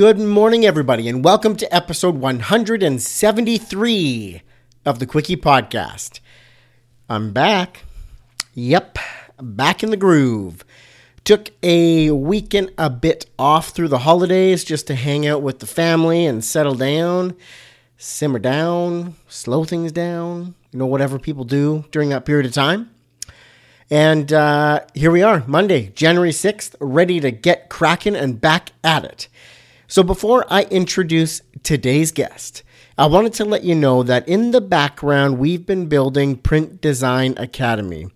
Good morning, everybody, and welcome to episode 173 of the Quickie Podcast. I'm back. Yep, back in the groove. Took a weekend a bit off through the holidays just to hang out with the family and settle down, simmer down, slow things down, you know, whatever people do during that period of time. And uh, here we are, Monday, January 6th, ready to get cracking and back at it. So before I introduce today's guest, I wanted to let you know that in the background, we've been building Print Design Academy.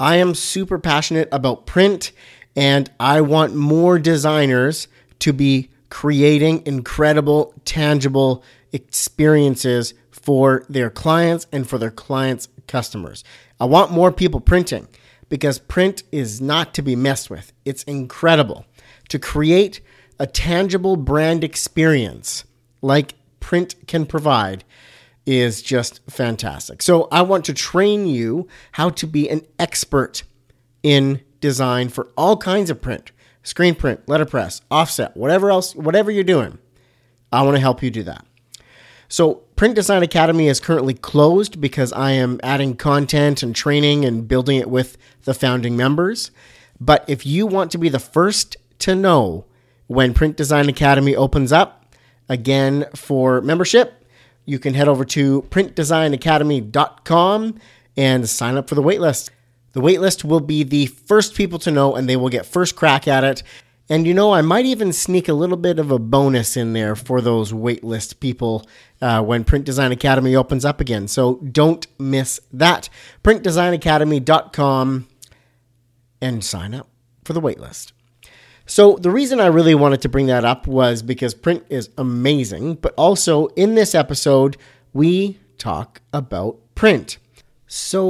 I am super passionate about print, and I want more designers to be creating incredible, tangible experiences for their clients and for their clients' customers. I want more people printing because print is not to be messed with. It's incredible to create a tangible brand experience like print can provide is just fantastic. So I want to train you how to be an expert in design for all kinds of print, screen print, letterpress, offset, whatever else, whatever you're doing. I want to help you do that. So Print Design Academy is currently closed because I am adding content and training and building it with the founding members. But if you want to be the first to know when Print Design Academy opens up again for membership, you can head over to printdesignacademy.com and sign up for the waitlist. The waitlist will be the first people to know and they will get first crack at it. And you know, I might even sneak a little bit of a bonus in there for those waitlist people uh, when Print Design Academy opens up again. So don't miss that. Printdesignacademy.com and sign up for the waitlist. So, the reason I really wanted to bring that up was because print is amazing, but also in this episode, we talk about print. So,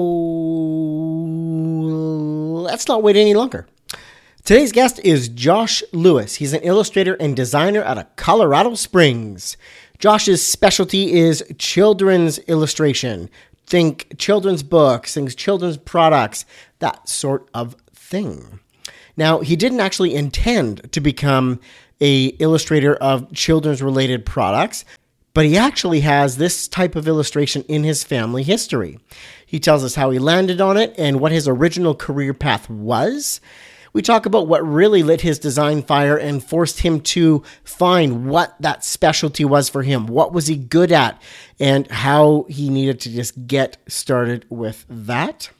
let's not wait any longer. Today's guest is Josh Lewis. He's an illustrator and designer out of Colorado Springs. Josh's specialty is children's illustration. Think children's books, things children's products, that sort of thing. Now, he didn't actually intend to become a illustrator of children's related products, but he actually has this type of illustration in his family history. He tells us how he landed on it and what his original career path was. We talk about what really lit his design fire and forced him to find what that specialty was for him. What was he good at and how he needed to just get started with that.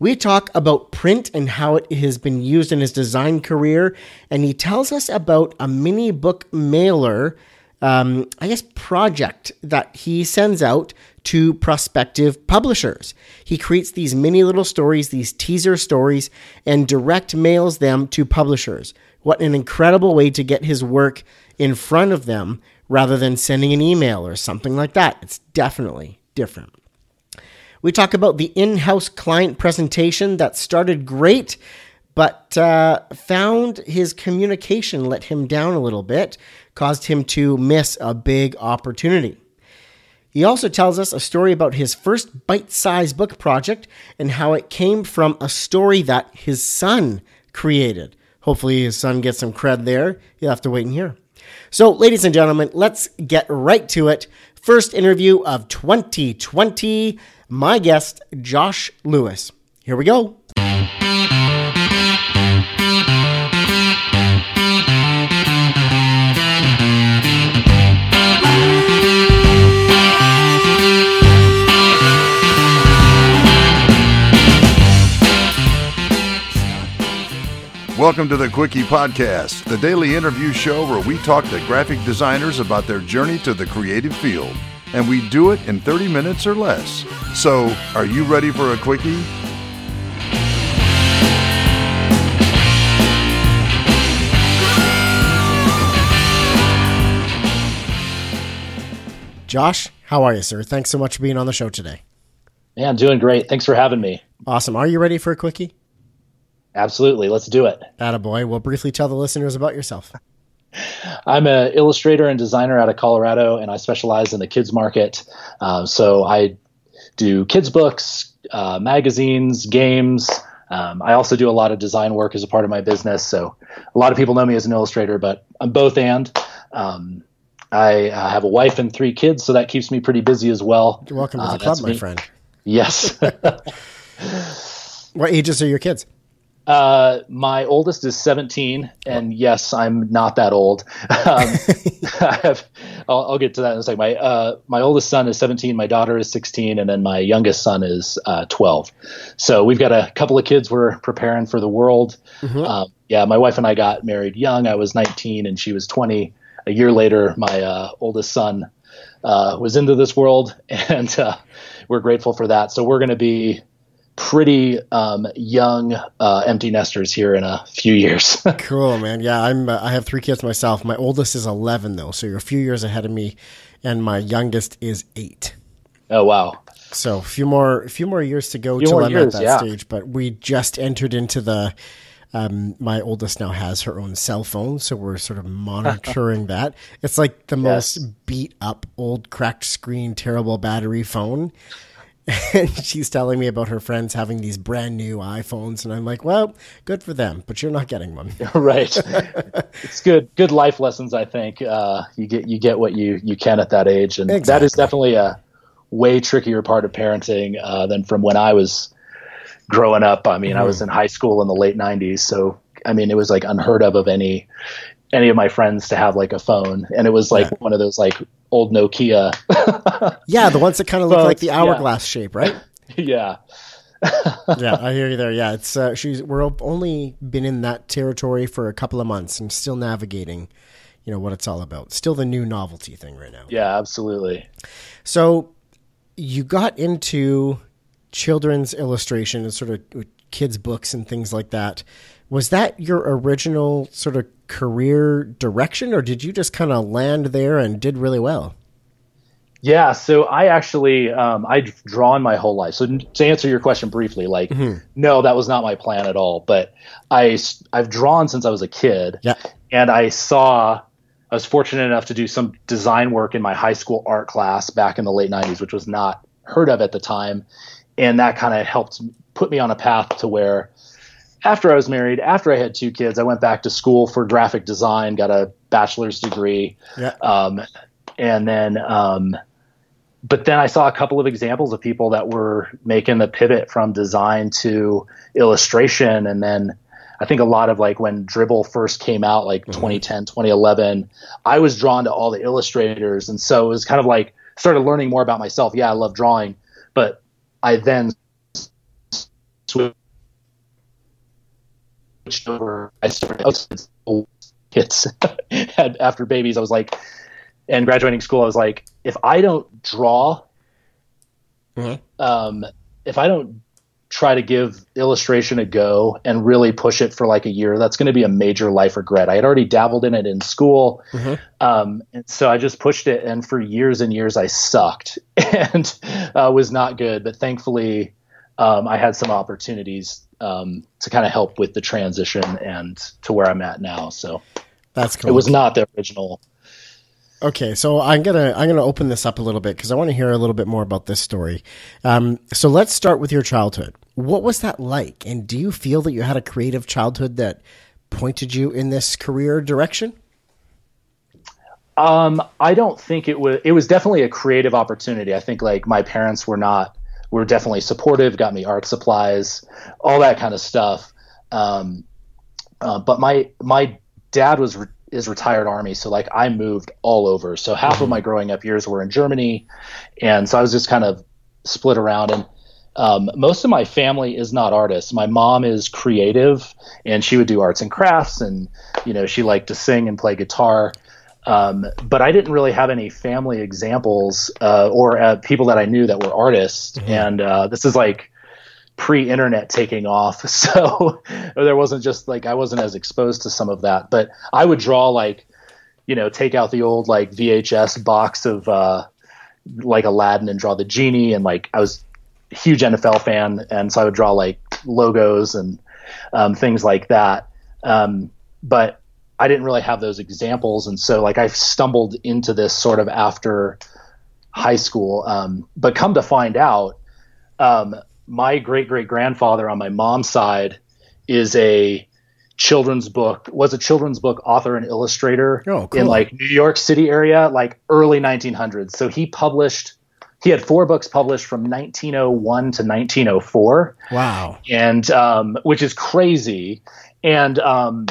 We talk about print and how it has been used in his design career, and he tells us about a mini book mailer, um, I guess, project that he sends out to prospective publishers. He creates these mini little stories, these teaser stories, and direct mails them to publishers. What an incredible way to get his work in front of them rather than sending an email or something like that. It's definitely different. We talk about the in house client presentation that started great, but uh, found his communication let him down a little bit, caused him to miss a big opportunity. He also tells us a story about his first bite sized book project and how it came from a story that his son created. Hopefully, his son gets some cred there. You'll have to wait and hear. So, ladies and gentlemen, let's get right to it. First interview of 2020 my guest, Josh Lewis. Here we go. Welcome to the Quickie Podcast, the daily interview show where we talk to graphic designers about their journey to the creative field and we do it in 30 minutes or less. So, are you ready for a quickie? Josh, how are you, sir? Thanks so much for being on the show today. Yeah, I'm doing great. Thanks for having me. Awesome. Are you ready for a quickie? Absolutely. Let's do it. Attaboy. Well, briefly tell the listeners about yourself. I'm an illustrator and designer out of Colorado, and I specialize in the kids market. Uh, so I do kids books, uh, magazines, games. Um, I also do a lot of design work as a part of my business. So a lot of people know me as an illustrator, but I'm both and. um, I uh, have a wife and three kids, so that keeps me pretty busy as well. You're welcome to the Uh, club, that's my me. friend. Yes. What ages are your kids? Uh, my oldest is 17, and yes, I'm not that old. Um, I have, I'll, I'll get to that in a second. My uh, my oldest son is 17, my daughter is 16, and then my youngest son is uh, 12. So we've got a couple of kids. We're preparing for the world. Um, yeah, my wife and I got married young. I was 19, and she was 20. A year later, my uh, oldest son uh, was into this world, and uh, we're grateful for that. So we're going to be pretty um, young uh, empty nesters here in a few years. Cool, man. Yeah, I'm. Uh, I have three kids myself. My oldest is 11, though, so you're a few years ahead of me, and my youngest is eight. oh wow! So a few more, a few more years to go till I'm years, at that yeah. stage. But we just entered into the. Um, my oldest now has her own cell phone, so we're sort of monitoring that. It's like the most beat up, old, cracked screen, terrible battery phone. And she's telling me about her friends having these brand new iPhones, and I'm like, "Well, good for them, but you're not getting one." right, it's good good life lessons. I think uh, you get you get what you you can at that age, and that Exactly. is definitely a way trickier part of parenting uh, than from when I was growing up. I mean, I was in high school in the late '90s, so I mean, it was like unheard of of any any of my friends to have like a phone, and it was like Yeah. one of those like old Nokia. Yeah, the ones that kind of look like the it's- yeah. hourglass shape, right? yeah. yeah, I hear you there. Yeah, it's uh, she's we're only been in that territory for a couple of months and still navigating, you know, what it's all about. Still the new novelty thing right now. Yeah, absolutely. So you got into children's illustration and sort of kids books and things like that. Was that your original sort of career direction or did you just kind of land there and did really well? Yeah, so I actually um, I've drawn my whole life. So to answer your question briefly, like no, that was not my plan at all. But i i've drawn since I was a kid, Yeah. and I saw I was fortunate enough to do some design work in my high school art class back in the late '90s, which was not heard of at the time, and that kind of helped put me on a path to where after I was married, after I had two kids, I went back to school for graphic design, got a bachelor's degree. Yeah. Um, and then, um, but then I saw a couple of examples of people that were making the pivot from design to illustration. And then I think a lot of like when Dribbble first came out, like 2010, 2011, I was drawn to all the illustrators. And so it was kind of like started learning more about myself. Yeah, I love drawing, but I then switched over. I started oh, kids had after babies. I was like, and graduating school, I was like, if I don't draw, Mhm. um, if I don't try to give illustration a go and really push it for like a year, that's going to be a major life regret. I had already dabbled in it in school. Mhm. Um, and so I just pushed it. And for years and years, I sucked and uh, was not good. But thankfully, um, I had some opportunities um, to kind of help with the transition and to where I'm at now. So That's cool. it was not the original. Okay, so I'm gonna I'm gonna open this up a little bit because I want to hear a little bit more about this story. Um, so let's start with your childhood. What was that like, and do you feel that you had a creative childhood that pointed you in this career direction? Um, I don't think it was. It was definitely a creative opportunity. I think like my parents were not were definitely supportive, got me art supplies, all that kind of stuff. Um, uh, but my my dad was re- is retired army, so like I moved all over. So half of my growing up years were in Germany, and so I was just kind of split around. And um, most of my family is not artists. My mom is creative, and she would do arts and crafts, and you know she liked to sing and play guitar. Um, but I didn't really have any family examples uh, or uh, people that I knew that were artists. And uh, this is like pre-internet taking off, so there wasn't just like I wasn't as exposed to some of that. But I would draw like, you know, take out the old like VHS box of uh, like Aladdin and draw the genie, and like I was a huge NFL fan, and so I would draw like logos and um, things like that. Um, but I didn't really have those examples, and so like I stumbled into this sort of after high school. Um, but come to find out, um, my great great grandfather on my mom's side is a children's book was a children's book author and illustrator Oh, cool. in like New York City area, like early 1900s. So he published. He had four books published from 1901 to 1904 Wow. and um, which is crazy. And um,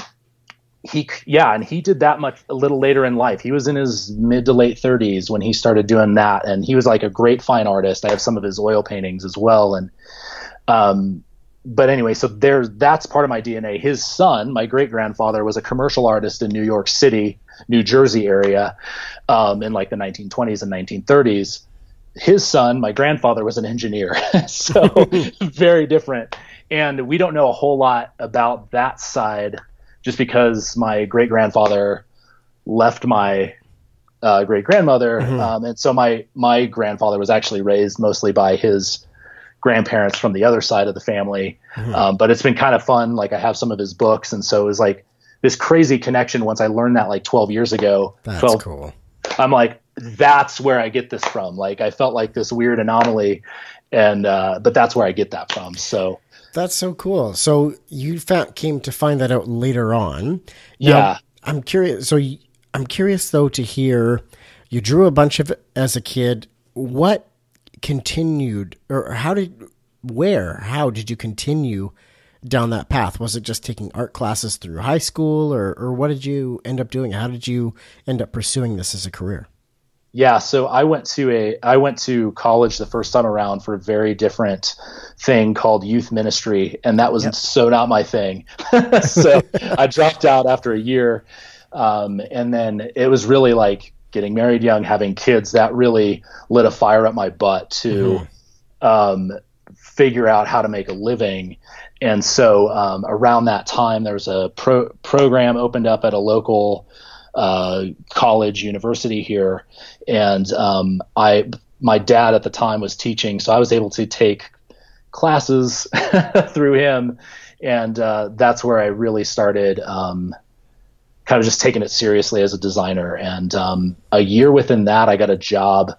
he, yeah, and he did that much a little later in life. He was in his mid to late 30s when he started doing that, and he was like a great fine artist. I have some of his oil paintings as well, and um, but anyway, so there, that's part of my DNA. His son, my great grandfather, was a commercial artist in New York City, New Jersey area, um, in like the 1920s and 1930s his son, my grandfather, was an engineer. so very different. And we don't know a whole lot about that side just because my great grandfather left my uh, great grandmother. Um, and so my, my grandfather was actually raised mostly by his grandparents from the other side of the family. Um, but it's been kind of fun. Like I have some of his books. And so it was like this crazy connection once I learned that like 12 years ago. That's 12, cool. I'm like, that's where I get this from. Like I felt like this weird anomaly, and uh, but that's where I get that from. So That's so cool. So you found, came to find that out later on. Now, Yeah. I'm curious. So I'm curious though to hear you drew a bunch of it as a kid. What continued, or how did, where, how did you continue down that path? Was it just taking art classes through high school, or or what did you end up doing? How did you end up pursuing this as a career? Yeah, so I went to a I went to college the first time around for a very different thing called youth ministry, and that was so not my thing. so I dropped out after a year, um, and then it was really like getting married young, having kids. That really lit a fire up my butt to. um, figure out how to make a living. And so um, around that time, there was a pro- program opened up at a local uh, college university here, and um, I my dad at the time was teaching, so I was able to take classes through him, and uh, that's where I really started. Um, kind of just taking it seriously as a designer. And um, a year within that, I got a job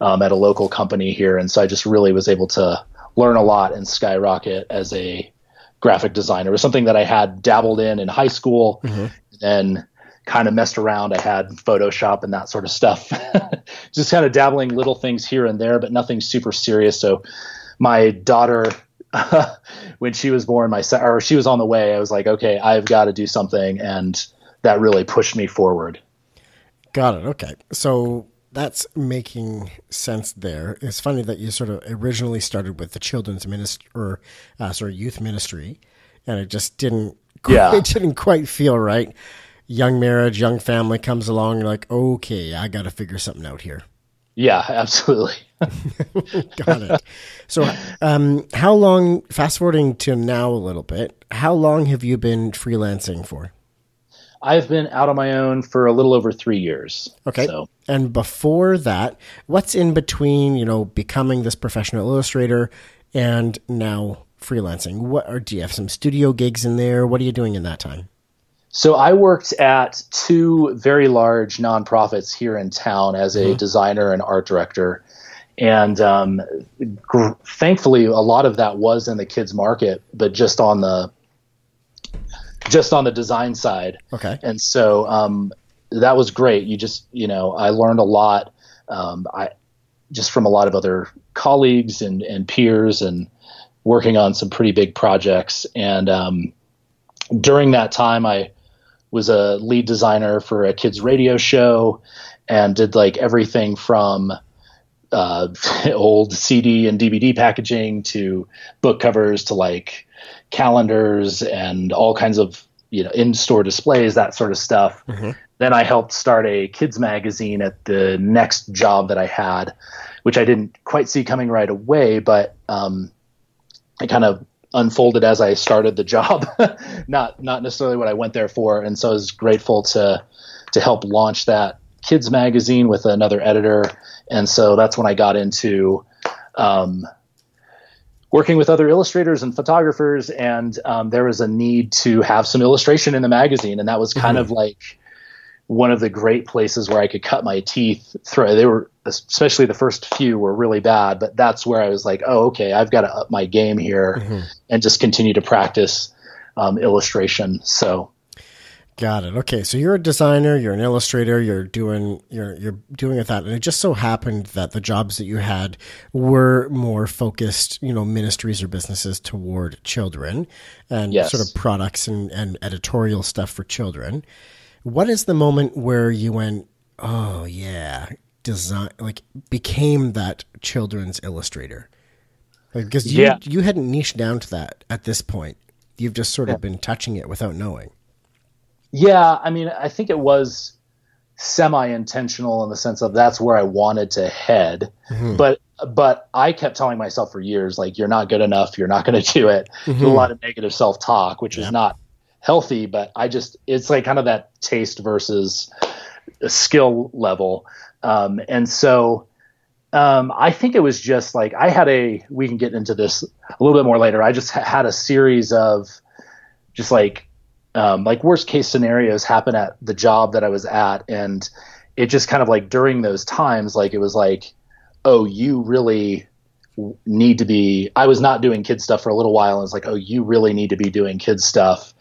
um, at a local company here, and so I just really was able to learn a lot and skyrocket as a graphic designer. It was something that I had dabbled in in high school, and kind of messed around. I had Photoshop and that sort of stuff, just kind of dabbling little things here and there, but nothing super serious. So my daughter. when she was born, my se- or she was on the way, I was like, okay, I've got to do something, and that really pushed me forward. Got it. Okay. So that's making sense there. It's funny that you sort of originally started with the children's ministry or uh, sorry, youth ministry, and it just didn't Yeah. it didn't quite feel right. Young marriage, young family comes along, you're like, okay, I got to figure something out here. Yeah, absolutely. Got it. So, um, how long? Fast forwarding to now a little bit. How long have you been freelancing for? I've been out on my own for a little over three years. Okay. So And before that, what's in between, you know, becoming this professional illustrator and now freelancing? What are, do you have some studio gigs in there? What are you doing in that time? So I worked at two very large nonprofits here in town as a designer and art director, and um, gr- thankfully a lot of that was in the kids market, but just on the just on the design side. Okay. And so um, that was great. You just you know I learned a lot. Um, I just from a lot of other colleagues and and peers and working on some pretty big projects and um, during that time I was a lead designer for a kids radio show and did like everything from uh, old CD and DVD packaging to book covers to like calendars and all kinds of you know in-store displays that sort of stuff. Then I helped start a kids magazine at the next job that I had, which I didn't quite see coming right away, but um, it kind of unfolded as I started the job, not not necessarily what I went there for. And so I was grateful to to help launch that kids magazine with another editor. And so that's when I got into um, working with other illustrators and photographers. And um, there was a need to have some illustration in the magazine, and that was kind of like one of the great places where I could cut my teeth through. They were, especially the first few, were really bad, but that's where I was like, oh, okay, I've got to up my game here and just continue to practice um, illustration. So Got it. Okay, so you're a designer, you're an illustrator, you're doing you're you're doing it that, and it just so happened that the jobs that you had were more focused, you know, ministries or businesses toward children, and Yes. sort of products and and editorial stuff for children. What is the moment where you went, oh yeah, design like became that children's illustrator? Like, because you Yeah. you hadn't niched down to that at this point. You've just sort of been touching it without knowing. Yeah, I mean, I think it was semi intentional in the sense of that's where I wanted to head. Mm-hmm. But but I kept telling myself for years, like, you're not good enough, you're not going to do it. Mm-hmm. A lot of negative self talk, which is not healthy. But I just it's like kind of that taste versus skill level, um, and so. Um, I think it was just like I had a. We can get into this a little bit more later. I just ha- had a series of just like um, like worst case scenarios happen at the job that I was at, and it just kind of like during those times, like it was like, oh, you really need to be. I was not doing kid stuff for a little while, and it's like, oh, you really need to be doing kid stuff,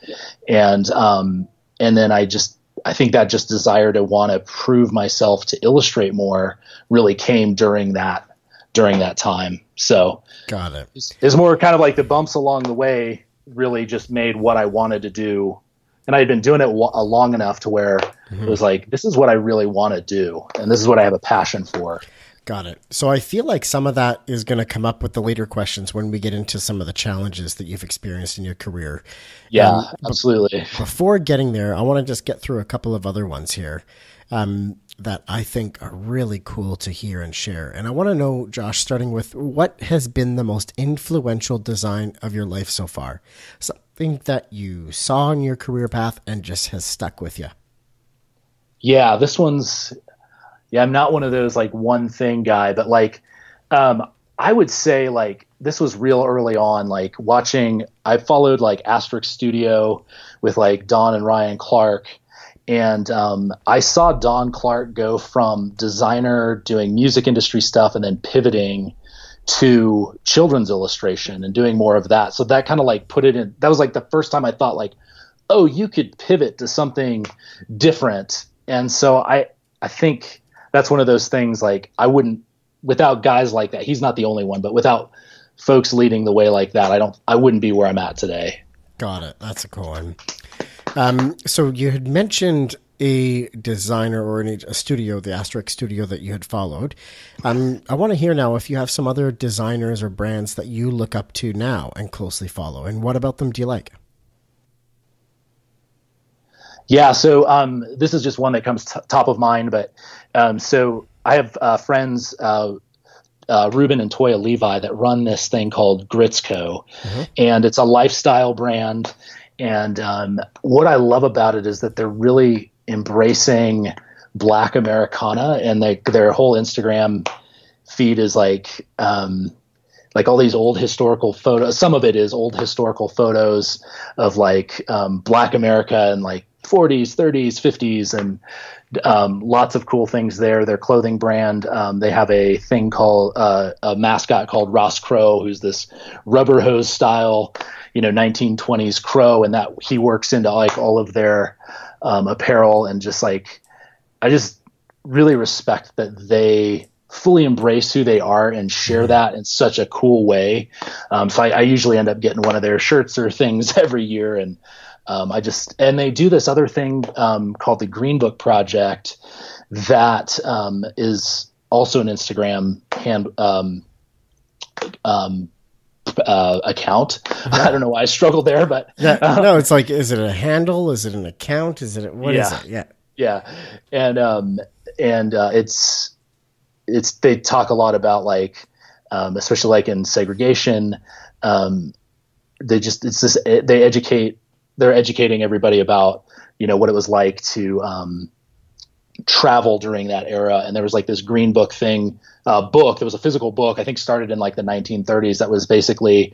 and um, and then I just. I think that just desire to want to prove myself to illustrate more really came during that during that time. So Got it. is more kind of like the bumps along the way really just made what I wanted to do. And I had been doing it wa- long enough to where it was like, this is what I really want to do. And this is what I have a passion for. Got it. So I feel like some of that is going to come up with the later questions when we get into some of the challenges that you've experienced in your career. Yeah, Um, absolutely. Before getting there, I want to just get through a couple of other ones here um, that I think are really cool to hear and share. And I want to know, Josh, starting with what has been the most influential design of your life so far? Something that you saw in your career path and just has stuck with you. Yeah, this one's yeah, I'm not one of those like one thing guy, but like um I would say like this was real early on, like watching I followed like Asterik Studio with like Don and Ryan Clark. And um, I saw Don Clark go from designer doing music industry stuff and then pivoting to children's illustration and doing more of that. So that kind of like put it in. That was like the first time I thought like, oh, you could pivot to something different. And so I I think that's one of those things like I wouldn't without guys like that. He's not the only one, but without folks leading the way like that, I don't I wouldn't be where I'm at today. Got it. That's a cool one. Um, so you had mentioned a designer or an, a studio, the Asterik studio that you had followed. Um, I want to hear now if you have some other designers or brands that you look up to now and closely follow. And what about them do you like? Yeah, so um, this is just one that comes t- top of mind, but um, so I have uh, friends, uh, uh, Ruben and Toya Levi, that run this thing called Gritzco, and it's a lifestyle brand. And um, what I love about it is that they're really embracing Black Americana, and they, their whole Instagram feed is like um, like all these old historical photos. Some of it is old historical photos of like um, Black America and like 40s, 30s, 50s, and um, lots of cool things there. Their clothing brand, um, they have a thing called uh, a mascot called Ross Crow, who's this rubber hose style, you know, 1920s crow, and that he works into like all of their um, apparel and just like I just really respect that they fully embrace who they are and share that in such a cool way. Um, so I, I usually end up getting one of their shirts or things every year, and um, I just and they do this other thing um, called the Green Book Project that um, is also an Instagram hand um, um, uh, account. I don't know why I struggled there, but Yeah, no, it's like, is it a handle? Is it an account? Is it, what is Yeah. it? Yeah. yeah and um and uh, it's it's they talk a lot about like um, especially like in segregation um they just it's this they educate they're educating everybody about you know what it was like to um travel during that era and there was like this green book thing uh, book there was a physical book i think started in like the 1930s that was basically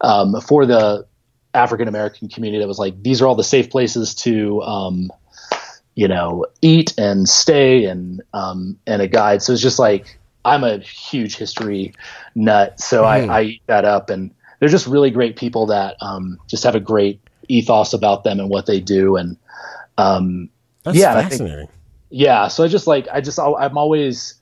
um, for the african american community that was like these are all the safe places to um, you know, eat and stay and um, and a guide. So it's just like I'm a huge history nut, so Mhm. I, I eat that up. And they're just really great people that um, just have a great ethos about them and what they do. And um, That's yeah, I think- yeah, so I just like I just I'm always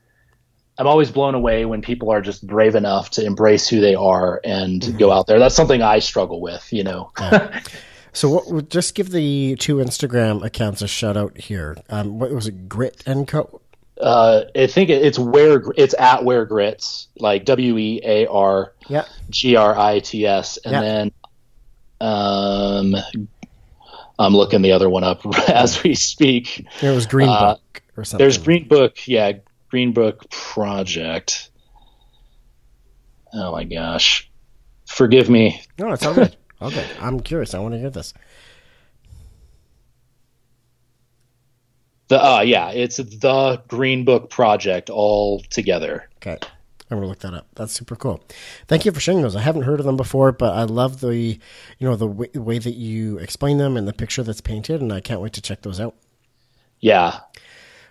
I'm always blown away when people are just brave enough to embrace who they are and go out there. That's something I struggle with, you know. So what, just give the two Instagram accounts a shout out here. Um, what was it? Grit and Co. uh, I think it, it's where it's at where grits like W E A R Yeah. G R I T S, and Yeah. then um, I'm looking the other one up as we speak. There was Green Uh, Book or something. There's Green Book, yeah, Green Book Project. Oh my gosh, forgive me. No, it's all good. All good. I'm curious. I want to hear this. The uh, yeah, it's the Green Book Project all together. Okay. I'm gonna look that up. That's super cool. Thank you for sharing those. I haven't heard of them before, but I love the you know the way, way that you explain them and the picture that's painted, and I can't wait to check those out. Yeah,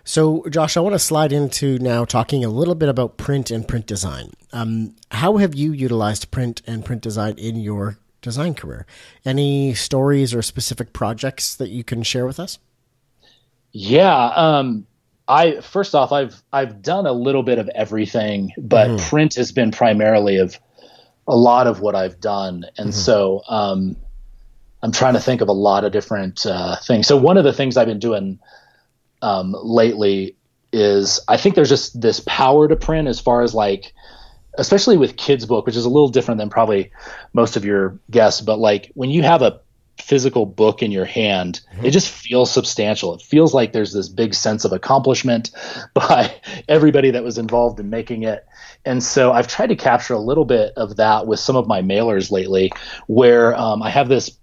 So, Josh, I want to slide into now talking a little bit about print and print design. Um, how have you utilized print and print design in your design career? Any stories or specific projects that you can share with us? Yeah, um, I first off, I've I've done a little bit of everything, but print has been primarily of a lot of what I've done, and so um, I'm trying to think of a lot of different uh, things. So one of the things I've been doing um, lately is I think there's just this power to print as far as like especially with kids book which is a little different than probably most of your guests but like when you have a physical book in your hand it just feels substantial. It feels like there's this big sense of accomplishment by everybody that was involved in making it. And so i've tried to capture a little bit of that with some of my mailers lately where um, i have this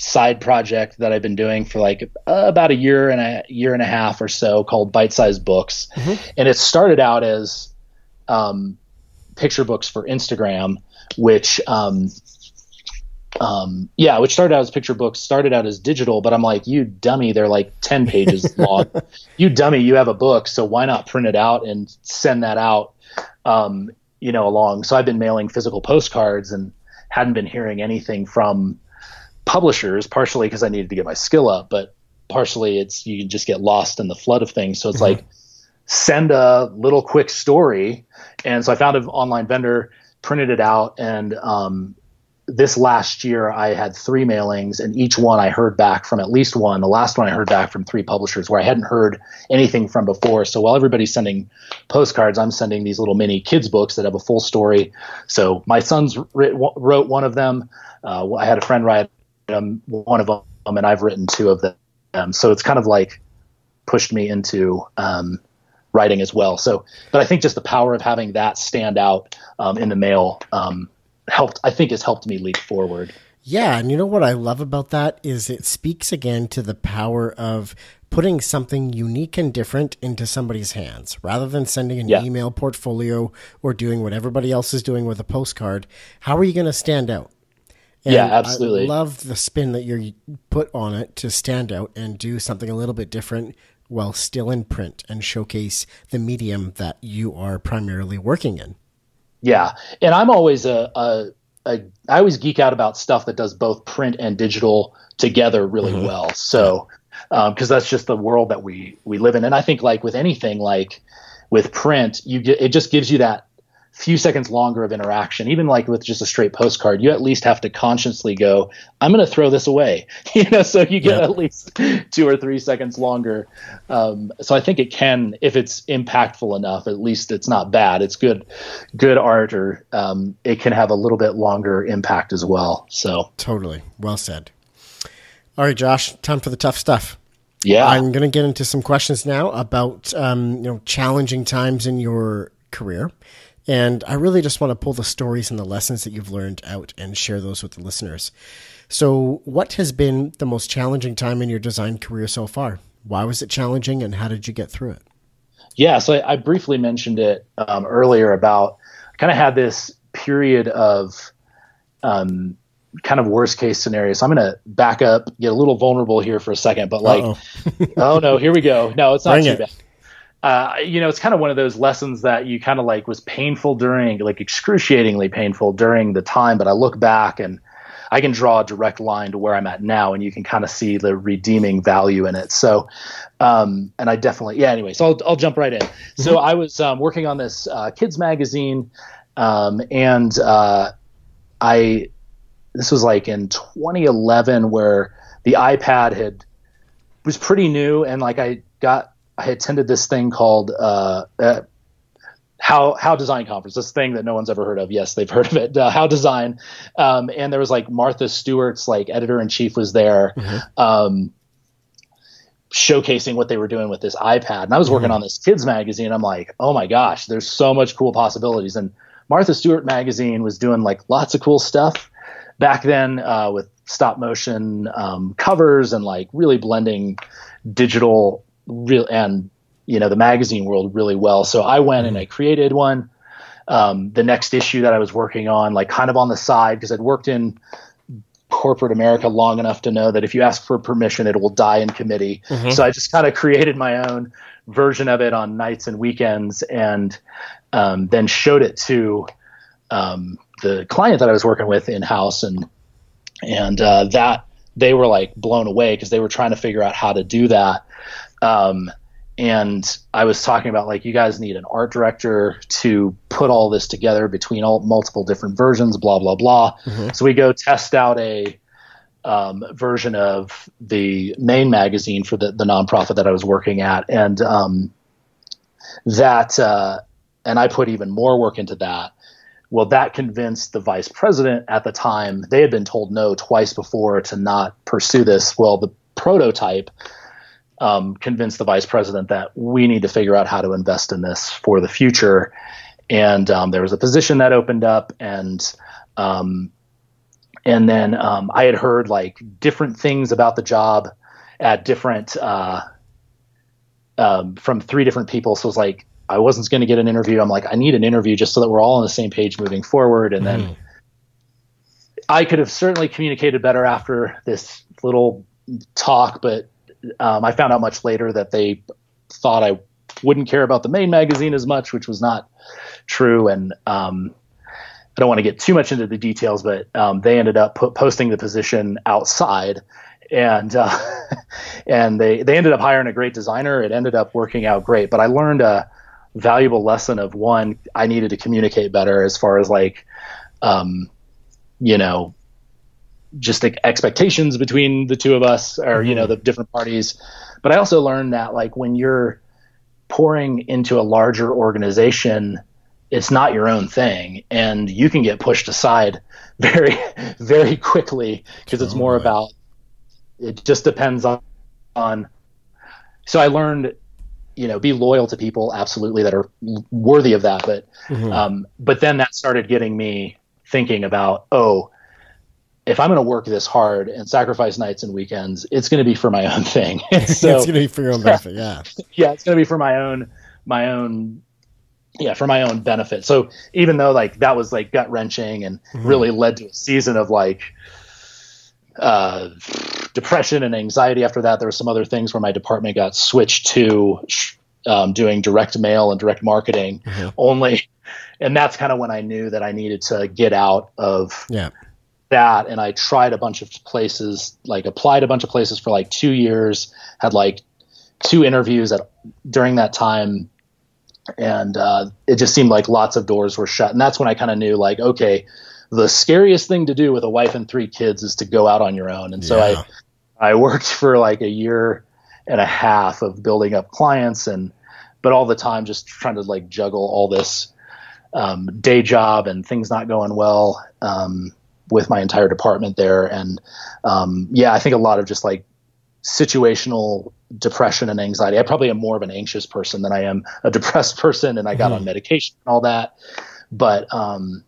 side project that I've been doing for like uh, about a year and a year and a half or so called Bite Sized Books. And it started out as um, picture books for Instagram, which, um, um, yeah, which started out as picture books, started out as digital, but I'm like, you dummy, they're like 10 pages long. You dummy, you have a book, so why not print it out and send that out, um, you know, along. So I've been mailing physical postcards and hadn't been hearing anything from publishers, partially because I needed to get my skill up, but partially it's you can just get lost in the flood of things. So it's like send a little quick story. And so I found an online vendor, printed it out, and um, this last year I had three mailings, and each one I heard back from at least one. The last one I heard back from three publishers where I hadn't heard anything from before. So while everybody's sending postcards, I'm sending these little mini kids books that have a full story. So my sons writ, wrote one of them. Uh, I had a friend write um, one of them, and I've written two of them. So it's kind of like pushed me into um, writing as well. So, but I think just the power of having that stand out um, in the mail um, helped. I think has helped me leap forward. Yeah, and you know what I love about that is it speaks again to the power of putting something unique and different into somebody's hands rather than sending an Yeah. email portfolio or doing what everybody else is doing with a postcard. How are you going to stand out? And Yeah, absolutely. I love the spin that you put on it to stand out and do something a little bit different while still in print and showcase the medium that you are primarily working in. Yeah, and I'm always a, a, a I always geek out about stuff that does both print and digital together really mm-hmm. well. So um, because that's just the world that we we live in, and I think like with anything, like with print, you get it just gives you that few seconds longer of interaction. Even like with just a straight postcard, you at least have to consciously go, "I'm going to throw this away," you know. So you get Yeah. at least two or three seconds longer. Um, so I think it can, if it's impactful enough, at least it's not bad. It's good, good art, or um, it can have a little bit longer impact as well. So Totally. Well said. All right, Josh, time for the tough stuff. yeah, I'm going to get into some questions now about um, you know challenging times in your career, and I really just want to pull the stories and the lessons that you've learned out and share those with the listeners. So, what has been the most challenging time in your design career so far? Why was it challenging, and how did you get through it? Yeah, so I, I briefly mentioned it um, earlier about kind of had this period of um, kind of worst case scenario. So I'm going to back up, get a little vulnerable here for a second, but like, oh no, here we go. No, it's not Bring too it. bad. Uh, you know, it's kind of one of those lessons that you kind of like was painful during, like excruciatingly painful during the time. But I look back and I can draw a direct line to where I'm at now, and you can kind of see the redeeming value in it. So, um, and I definitely, yeah. Anyway, so I'll, I'll jump right in. Mm-hmm. So I was um, working on this uh, kids magazine, um, and uh, I this was like in 2011 where the iPad had was pretty new, and like I got I attended this thing called uh, uh, how how design conference this thing that no one's ever heard of. Yes they've heard of it uh, how design. Um, and there was like martha stewart's like editor in chief was there mm-hmm. um, showcasing what they were doing with this ipad. And i was mm-hmm. working on this kids magazine. I'm like oh my gosh there's so much cool possibilities. And martha stewart magazine was doing like lots of cool stuff back then uh, with stop motion um, covers and like really blending digital real and you know the magazine world really well. So I went and I mm-hmm. created one. Um, the next issue that I was working on, like kind of on the side, because I'd worked in corporate America long enough to know that if you ask for permission, it will die in committee. Mm-hmm. So I just kind of created my own version of it on nights and weekends, and um, then showed it to um, the client that I was working with in house, and and uh, that they were like blown away because they were trying to figure out how to do that. Um, and I was talking about like you guys need an art director to put all this together between all multiple different versions, blah blah blah. Mm-hmm. So we go test out a um, version of the main magazine for the the nonprofit that I was working at, and um, that uh, and I put even more work into that. Well, that convinced the vice president at the time. They had been told no twice before to not pursue this. Well, the prototype um, convince the vice president that we need to figure out how to invest in this for the future. And um, there was a position that opened up, and um, and then um, I had heard like different things about the job at different uh, um, from three different people. So it was like I wasn't going to get an interview. I'm like, I need an interview just so that we're all on the same page moving forward. And then mm. I could have certainly communicated better after this little talk, but um, I found out much later that they thought I wouldn't care about the main magazine as much, which was not true. And um, I don't want to get too much into the details, but um, they ended up posting the position outside, and uh, and they they ended up hiring a great designer. It ended up working out great, but I learned a valuable lesson of one I needed to communicate better as far as like, um, you know, just like expectations between the two of us or you know mm-hmm. the different parties but i also learned that like when you're pouring into a larger organization it's not your own thing and you can get pushed aside very very quickly because it's more about it just depends on on so i learned you know be loyal to people absolutely that are worthy of that but mm-hmm. um, but then that started getting me thinking about oh if I'm going to work this hard and sacrifice nights and weekends, it's going to be for my own thing. so, it's going to be for your own benefit. Yeah. yeah. It's going to be for my own, my own, yeah, for my own benefit. So even though like that was like gut wrenching and mm-hmm. really led to a season of like, uh, depression and anxiety after that, there were some other things where my department got switched to, um, doing direct mail and direct marketing mm-hmm. only. And that's kind of when I knew that I needed to get out of, yeah that and I tried a bunch of places, like applied a bunch of places for like two years, had like two interviews at during that time. And uh, it just seemed like lots of doors were shut. And that's when I kind of knew like, okay, the scariest thing to do with a wife and three kids is to go out on your own. And so yeah. I, I worked for like a year and a half of building up clients and, but all the time just trying to like juggle all this um, day job and things not going well. Um, with my entire department there. And um, yeah, I think a lot of just like situational depression and anxiety. I probably am more of an anxious person than I am a depressed person, and I got mm. on medication and all that. But um,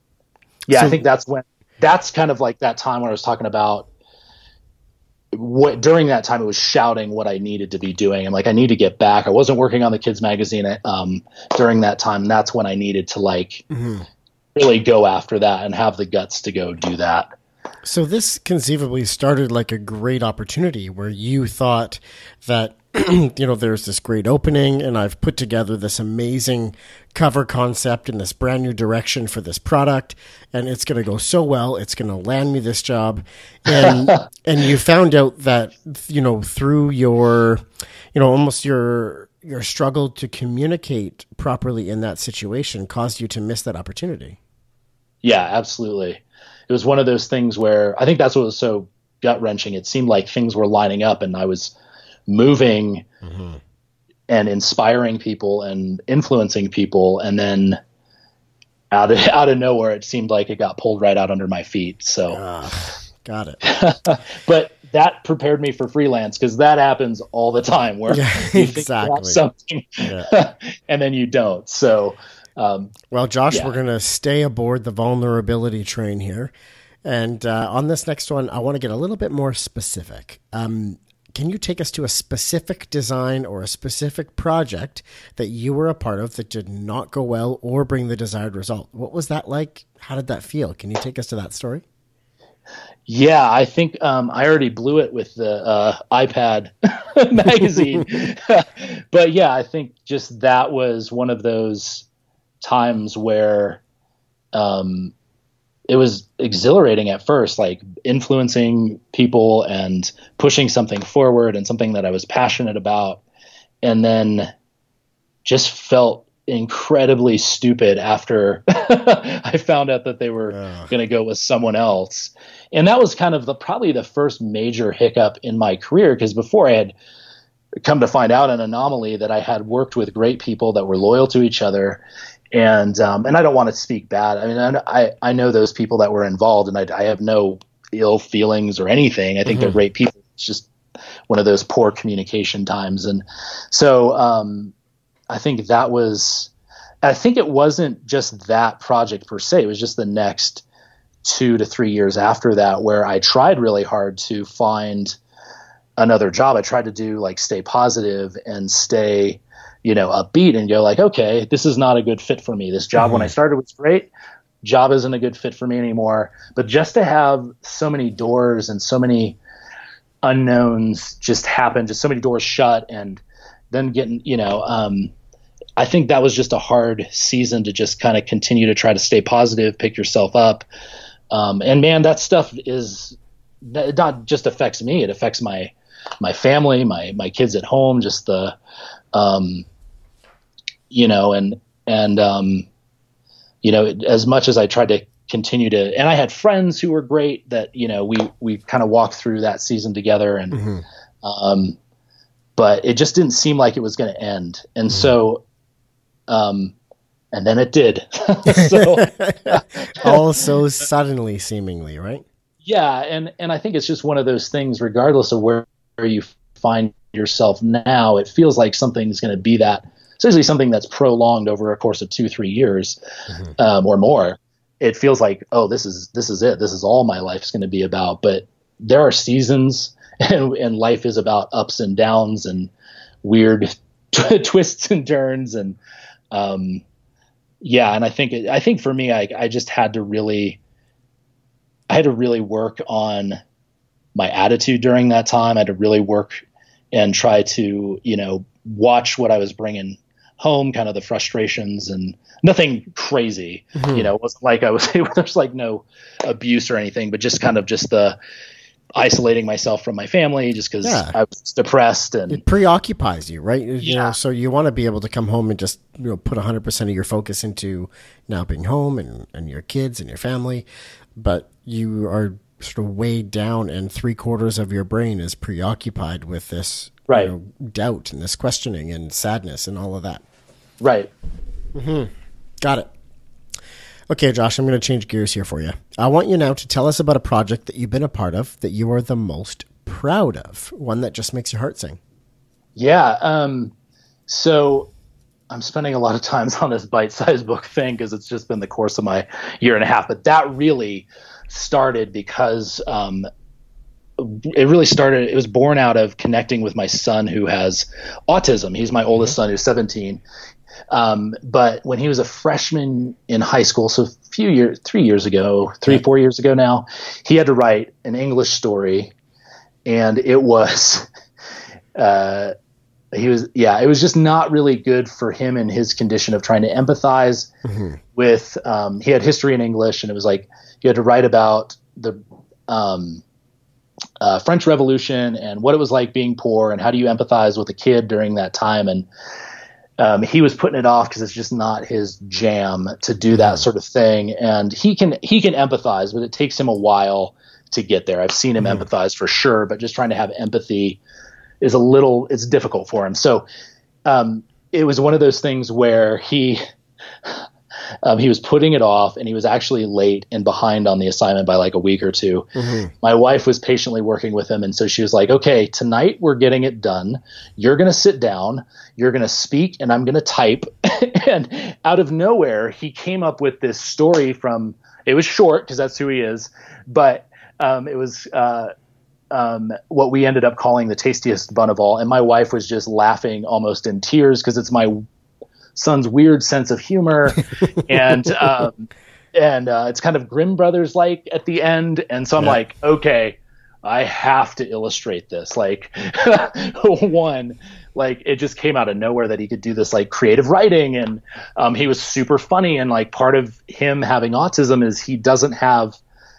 yeah, so, I think that's when that's kind of like that time when I was talking about what during that time it was shouting what I needed to be doing and like I need to get back. I wasn't working on the kids magazine um, during that time. That's when I needed to like mm-hmm really go after that and have the guts to go do that. So this conceivably started like a great opportunity where you thought that you know, there's this great opening, and I've put together this amazing cover concept and this brand new direction for this product, and it's going to go so well. It's going to land me this job, and and you found out that you know through your, you know, almost your your struggle to communicate properly in that situation caused you to miss that opportunity. Yeah, absolutely. It was one of those things where I think that's what was so gut wrenching. It seemed like things were lining up, and I was moving mm-hmm. and inspiring people and influencing people, and then out of out of nowhere, it seemed like it got pulled right out under my feet. So, uh, got it. but that prepared me for freelance because that happens all the time where yeah, you exactly something yeah. and then you don't. So, um, well, Josh, yeah. we're going to stay aboard the vulnerability train here. And uh, on this next one, I want to get a little bit more specific. Um, can you take us to a specific design or a specific project that you were a part of that did not go well or bring the desired result? What was that like? How did that feel? Can you take us to that story? Yeah, I think um, I already blew it with the uh, iPad magazine. but yeah, I think just that was one of those times where um, it was exhilarating at first, like influencing people and pushing something forward and something that I was passionate about. And then just felt incredibly stupid after I found out that they were going to go with someone else. And that was kind of the probably the first major hiccup in my career because before I had come to find out an anomaly that I had worked with great people that were loyal to each other and um, and I don't want to speak bad. I mean, I I know those people that were involved, and I, I have no ill feelings or anything. I think mm-hmm. they're great people. It's just one of those poor communication times, and so um, I think that was. I think it wasn't just that project per se. It was just the next two to three years after that where I tried really hard to find another job. I tried to do like stay positive and stay you know, upbeat and go like, okay, this is not a good fit for me. This job mm-hmm. when I mm-hmm. started was great. Job isn't a good fit for me anymore. But just to have so many doors and so many unknowns just happen, just so many doors shut, and then getting, you know, um, I think that was just a hard season to just kind of continue to try to stay positive, pick yourself up. Um, and man, that stuff is not just affects me; it affects my my family, my my kids at home, just the um, you know, and and um, you know, as much as I tried to continue to, and I had friends who were great that you know we we kind of walked through that season together, and mm-hmm. um, but it just didn't seem like it was going to end, and mm-hmm. so. Um, and then it did. so, all so suddenly, seemingly, right? Yeah, and and I think it's just one of those things. Regardless of where, where you find yourself now, it feels like something's going to be that especially something that's prolonged over a course of two, three years mm-hmm. um, or more, it feels like, oh, this is this is it. This is all my life's going to be about. But there are seasons, and, and life is about ups and downs and weird twists and turns, and um, yeah. And I think I think for me, I I just had to really, I had to really work on my attitude during that time. I had to really work and try to you know watch what I was bringing home, kind of the frustrations and nothing crazy. Mm-hmm. You know, it wasn't like I was there's like no abuse or anything, but just kind of just the isolating myself from my family just because yeah. I was depressed and it preoccupies you, right? You yeah. Know, so you want to be able to come home and just you know put hundred percent of your focus into now being home and and your kids and your family, but you are sort of weighed down and three quarters of your brain is preoccupied with this right. You know, doubt and this questioning and sadness and all of that. Right. Mm-hmm. Got it. Okay, Josh, I'm going to change gears here for you. I want you now to tell us about a project that you've been a part of that you are the most proud of, one that just makes your heart sing. Yeah. Um, so I'm spending a lot of times on this bite-sized book thing because it's just been the course of my year and a half. But that really started because um, it really started it was born out of connecting with my son who has autism he's my oldest son who's 17 um, but when he was a freshman in high school so a few years three years ago three four years ago now he had to write an english story. And it was uh, he was yeah it was just not really good for him in his condition of trying to empathize mm-hmm. with um, he had history in english and it was like you had to write about the um, uh, french revolution and what it was like being poor and how do you empathize with a kid during that time. And um, he was putting it off because it's just not his jam to do that sort of thing and he can he can empathize but it takes him a while to get there i've seen him mm-hmm. empathize for sure but just trying to have empathy is a little it's difficult for him. So um, it was one of those things where he um, he was putting it off and he was actually late and behind on the assignment by like a week or 2 mm-hmm. My wife was patiently working with him. And so she was like, okay, tonight we're getting it done. You're going to sit down, you're going to speak, and I'm going to type. and out of nowhere, he came up with this story from, it was short because that's who he is, but um, it was uh, um, what we ended up calling the tastiest bun of all. And my wife was just laughing almost in tears because it's my son's weird sense of humor. and, um, and uh, it's kind of Grimm Brothers like at the end. And so I'm yeah. like, okay, I have to illustrate this. Like, one, like it just came out of nowhere that he could do this like creative writing and um, he was super funny and like part of him having autism is he doesn't have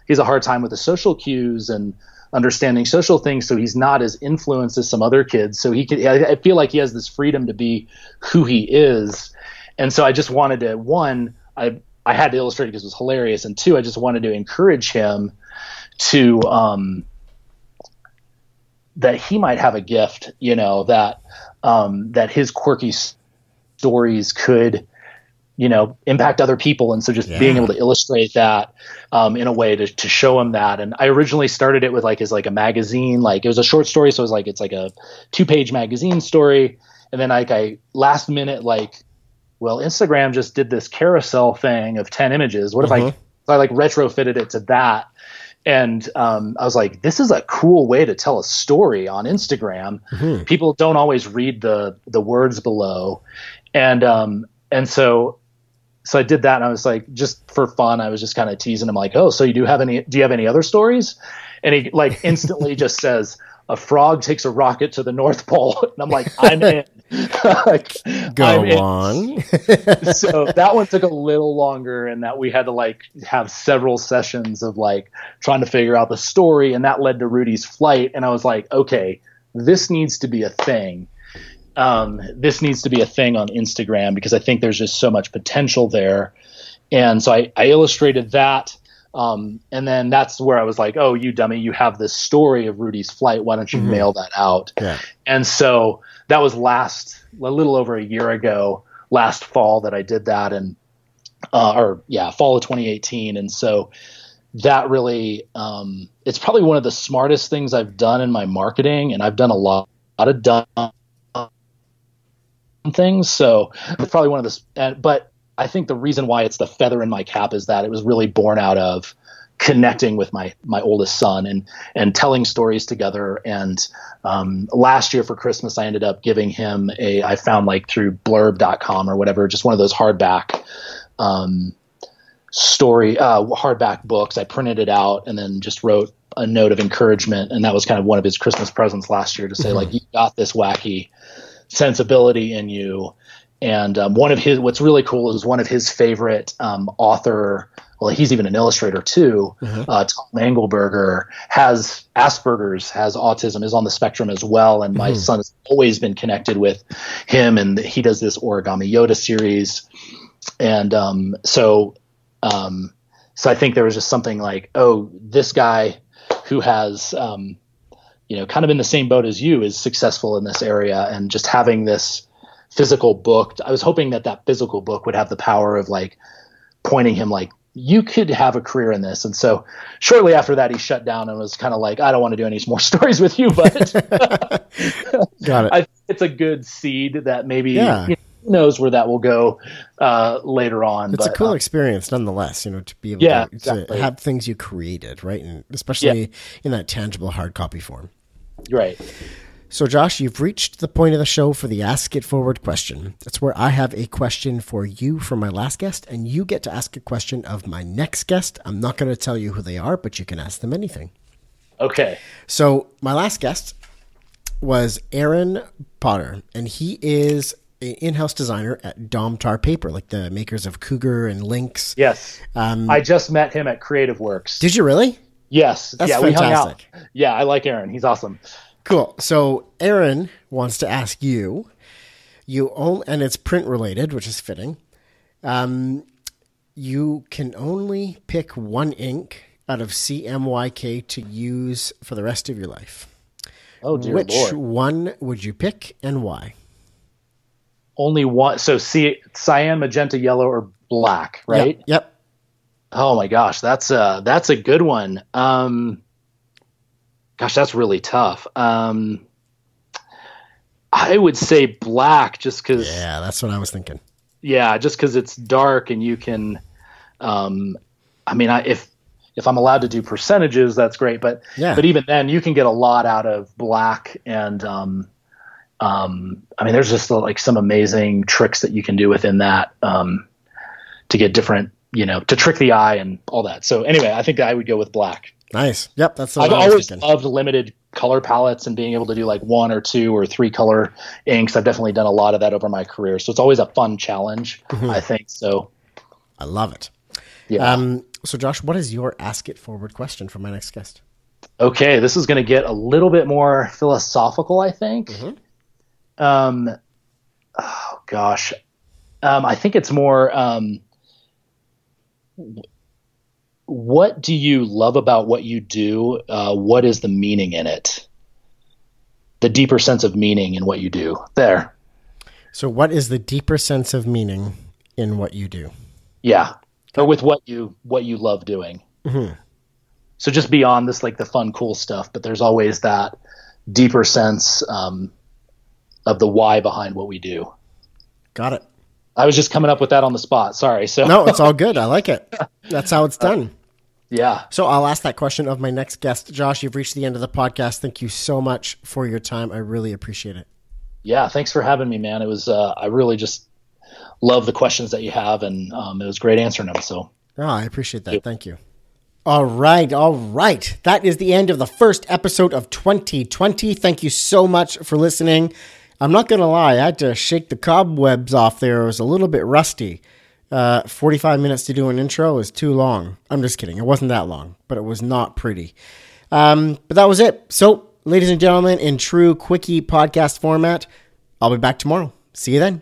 he's a hard time with the social cues and understanding social things, so he's not as influenced as some other kids. So he can, I feel like he has this freedom to be who he is, and so I just wanted to one, I I had to illustrate because it was hilarious, and two, I just wanted to encourage him to um, that he might have a gift, you know, that um, that his quirky stories could you know impact other people and so just yeah. being able to illustrate that um, in a way to, to show him that and i originally started it with like as like a magazine like it was a short story so it was like it's like a two page magazine story and then like i last minute like well instagram just did this carousel thing of 10 images what if mm-hmm. i so i like retrofitted it to that and um, I was like, "This is a cool way to tell a story on Instagram." Mm-hmm. People don't always read the the words below, and um, and so so I did that and I was like, just for fun, I was just kind of teasing him like, oh, so you do have any, do you have any other stories? And he like instantly just says, a frog takes a rocket to the North Pole. And I'm like, I'm in. like, Go I'm on. so that one took a little longer and that we had to like have several sessions of like trying to figure out the story. And that led to Rudy's flight. And I was like, okay, this needs to be a thing um, this needs to be a thing on Instagram because I think there's just so much potential there. And so I, I illustrated that. Um, and then that's where I was like, oh, you dummy, you have this story of Rudy's flight. Why don't you mm-hmm. mail that out? Yeah. And so that was last, a little over a year ago, last fall that I did that. And, uh, or yeah, fall of 2018. And so that really, um, it's probably one of the smartest things I've done in my marketing. And I've done a lot, a lot of dumb things. So it's probably one of the. But I think the reason why it's the feather in my cap is that it was really born out of connecting with my my oldest son and and telling stories together. And um, last year for Christmas, I ended up giving him a. I found like through Blurb.com or whatever, just one of those hardback. Um, story uh, hardback books i printed it out and then just wrote a note of encouragement and that was kind of one of his christmas presents last year to say mm-hmm. like you got this wacky sensibility in you. And um, one of his, what's really cool is one of his favorite um, author. Well, he's even an illustrator too. Mm-hmm. Uh, Tom Angleberger has Asperger's, has autism, is on the spectrum as well. And my mm-hmm. son has always been connected with him, and he does this Origami Yoda series. And um, so, um, so I think there was just something like, oh, this guy who has um, you know, kind of in the same boat as you is successful in this area and just having this physical book. I was hoping that that physical book would have the power of like pointing him like you could have a career in this. And so shortly after that, he shut down and was kind of like, I don't want to do any more stories with you, but got it. I, it's a good seed that maybe yeah. you know, who knows where that will go uh, later on. It's but, a cool uh, experience, nonetheless. You know, to be able yeah, to, exactly. to, have things you created, right, and especially yeah. in that tangible hard copy form. Right. So, Josh, you've reached the point of the show for the Ask It Forward question. That's where I have a question for you from my last guest, and you get to ask a question of my next guest. I'm not going to tell you who they are, but you can ask them anything. Okay. So, my last guest was Aaron Potter, and he is an in-house designer at Domtar Paper, like the makers of Cougar and Lynx. Yes. Um, I just met him at Creative Works. Did you really? Yes. That's yeah, we hung out. Yeah, I like Aaron. He's awesome. Cool. So Aaron wants to ask you, you own, and it's print related, which is fitting. Um, you can only pick one ink out of CMYK to use for the rest of your life. Oh dear Which lord. one would you pick and why? Only one. So see, cyan, magenta, yellow, or black, right? Yep. yep. Oh my gosh, that's a that's a good one. Um, gosh, that's really tough. Um, I would say black, just because. Yeah, that's what I was thinking. yeah just because it's dark and you can um i mean I, if if i'm allowed to do percentages that's great but Yeah. but even then you can get a lot out of black and um um i mean there's just like some amazing tricks that you can do within that um to get different you know to trick the eye and all that so anyway i think i would go with black Nice. Yep, that's i've always thinking. loved limited color palettes and being able to do like one or two or three color inks i've definitely done a lot of that over my career so it's always a fun challenge i think so I love it. yeah Um, so, Josh, what is your ask it forward question for my next guest? Okay, this is going to get a little bit more philosophical, I think. Um, oh gosh, um, I think it's more. Um, what do you love about what you do? Uh, what is the meaning in it? The deeper sense of meaning in what you do. There, So, what is the deeper sense of meaning in what you do? yeah, or with what you what you love doing. So just beyond this, like the fun, cool stuff, but there's always that deeper sense um, of the why behind what we do. Got it. I was just coming up with that on the spot. Sorry. So No, it's all good. I like it. That's how it's done. yeah, So I'll ask that question of my next guest. Josh, you've reached the end of the podcast. Thank you so much for your time. I really appreciate it. yeah. Thanks for having me, man. It was uh, I really just love the questions that you have, and um, it was great answering them. So Oh, I appreciate that. Thank you. All right, all right. That is the end of the first episode of 2020. Thank you so much for listening. I'm not going to lie, I had to shake the cobwebs off there. It was a little bit rusty. Uh, 45 minutes to do an intro is too long. I'm just kidding. It wasn't that long, but it was not pretty. Um, but that was it. So, ladies and gentlemen, in true quickie podcast format, I'll be back tomorrow. See you then.